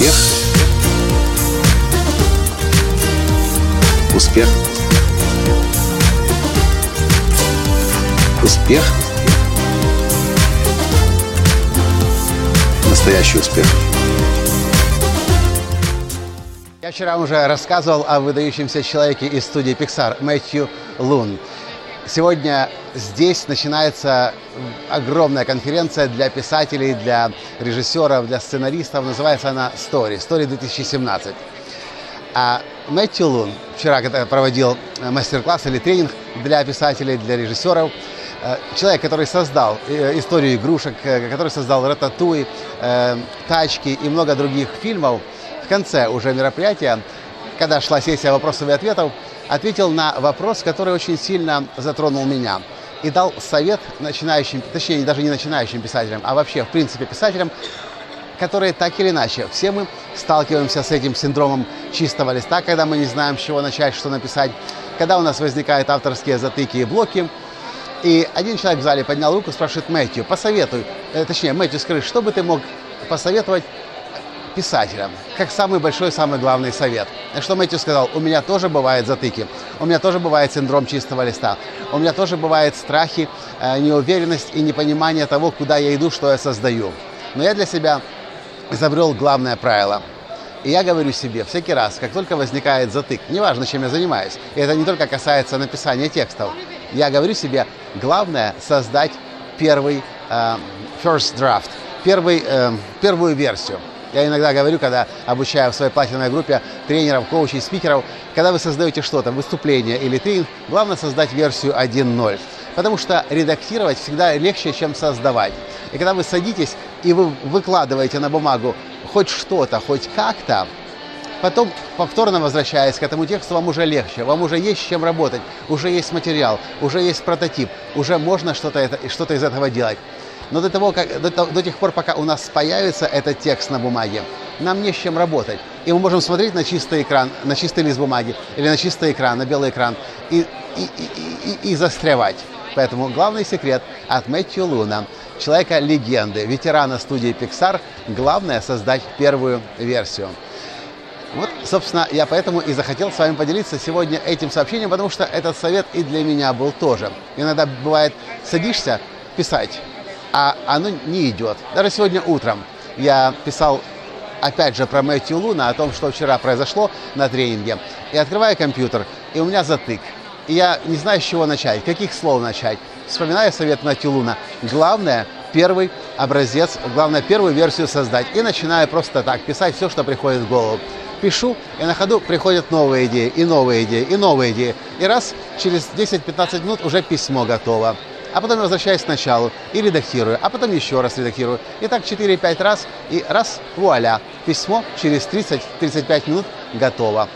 Успех. Успех. Успех. Настоящий успех. Я вчера уже рассказывал о выдающемся человеке из студии Pixar Мэтью Лун. Сегодня здесь начинается огромная конференция для писателей, для режиссеров, для сценаристов. Называется она Story, Story 2017. А Мэтью Лун вчера проводил мастер-класс или тренинг для писателей, для режиссеров, э, человек, который создал э, историю игрушек, э, который создал Рататуй, Тачки и много других фильмов, в конце уже мероприятия, когда шла сессия вопросов и ответов, ответил на вопрос, который очень сильно затронул меня. И дал совет начинающим, точнее, даже не начинающим писателям, а вообще, в принципе, писателям, которые так или иначе, все мы сталкиваемся с этим синдромом чистого листа, когда мы не знаем, с чего начать, что написать, когда у нас возникают авторские затыки и блоки. И один человек в зале поднял руку, спрашивает Мэтью, посоветуй, э, точнее, Мэтью, скажи, что бы ты мог посоветовать писателям, как самый большой, самый главный совет. Что Мэтью сказал, у меня тоже бывают затыки, у меня тоже бывает синдром чистого листа, у меня тоже бывают страхи, э, неуверенность и непонимание того, куда я иду, что я создаю. Но я для себя изобрел главное правило. И я говорю себе всякий раз, как только возникает затык, неважно, чем я занимаюсь, и это не только касается написания текстов, я говорю себе, главное создать первый э, first draft, первый, э, первую версию. Я иногда говорю, когда обучаю в своей платиновой группе тренеров, коучей, спикеров, когда вы создаете что-то, выступление или тренинг, главное создать версию 1.0. Потому что редактировать всегда легче, чем создавать. И когда вы садитесь и вы выкладываете на бумагу хоть что-то, хоть как-то, потом повторно возвращаясь к этому тексту, вам уже легче, вам уже есть с чем работать, уже есть материал, уже есть прототип, уже можно что-то что из этого делать. Но до, того, как, до, до тех пор, пока у нас появится этот текст на бумаге, нам не с чем работать. И мы можем смотреть на чистый экран, на чистый лист бумаги или на чистый экран, на белый экран и, и, и, и, и застревать. Поэтому главный секрет от Мэтью Луна, человека-легенды, ветерана студии Pixar, главное создать первую версию. Вот, собственно, я поэтому и захотел с вами поделиться сегодня этим сообщением, потому что этот совет и для меня был тоже. Иногда бывает, садишься писать, а оно не идет. Даже сегодня утром я писал опять же про Мэтью Луна, о том, что вчера произошло на тренинге. И открываю компьютер, и у меня затык. И я не знаю, с чего начать, каких слов начать. Вспоминаю совет Мэтью Луна. Главное, первый образец, главное, первую версию создать. И начинаю просто так писать все, что приходит в голову. Пишу, и на ходу приходят новые идеи, и новые идеи, и новые идеи. И раз через 10-15 минут уже письмо готово а потом я возвращаюсь к началу и редактирую, а потом еще раз редактирую. И так 4-5 раз, и раз, вуаля, письмо через 30-35 минут готово.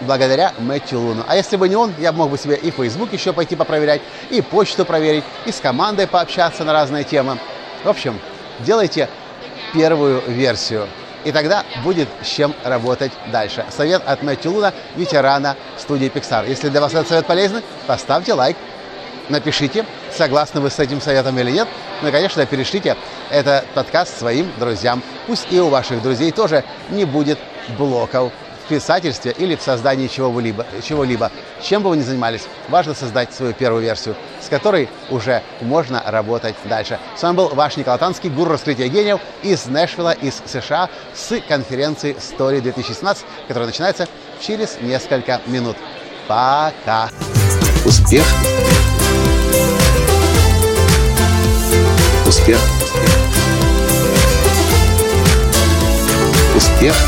Благодаря Мэтью Луну. А если бы не он, я мог бы себе и Facebook еще пойти попроверять, и почту проверить, и с командой пообщаться на разные темы. В общем, делайте первую версию. И тогда будет с чем работать дальше. Совет от Мэтью Луна, ветерана студии Pixar. Если для вас этот совет полезный, поставьте лайк, напишите, согласны вы с этим советом или нет. Ну и, конечно, перешлите этот подкаст своим друзьям. Пусть и у ваших друзей тоже не будет блоков в писательстве или в создании чего-либо. чего-либо. Чем бы вы ни занимались, важно создать свою первую версию, с которой уже можно работать дальше. С вами был ваш Николай Танский, гуру раскрытия гениев из Нэшвилла, из США, с конференции Story 2017, которая начинается через несколько минут. Пока! Успех! Успех. Успех.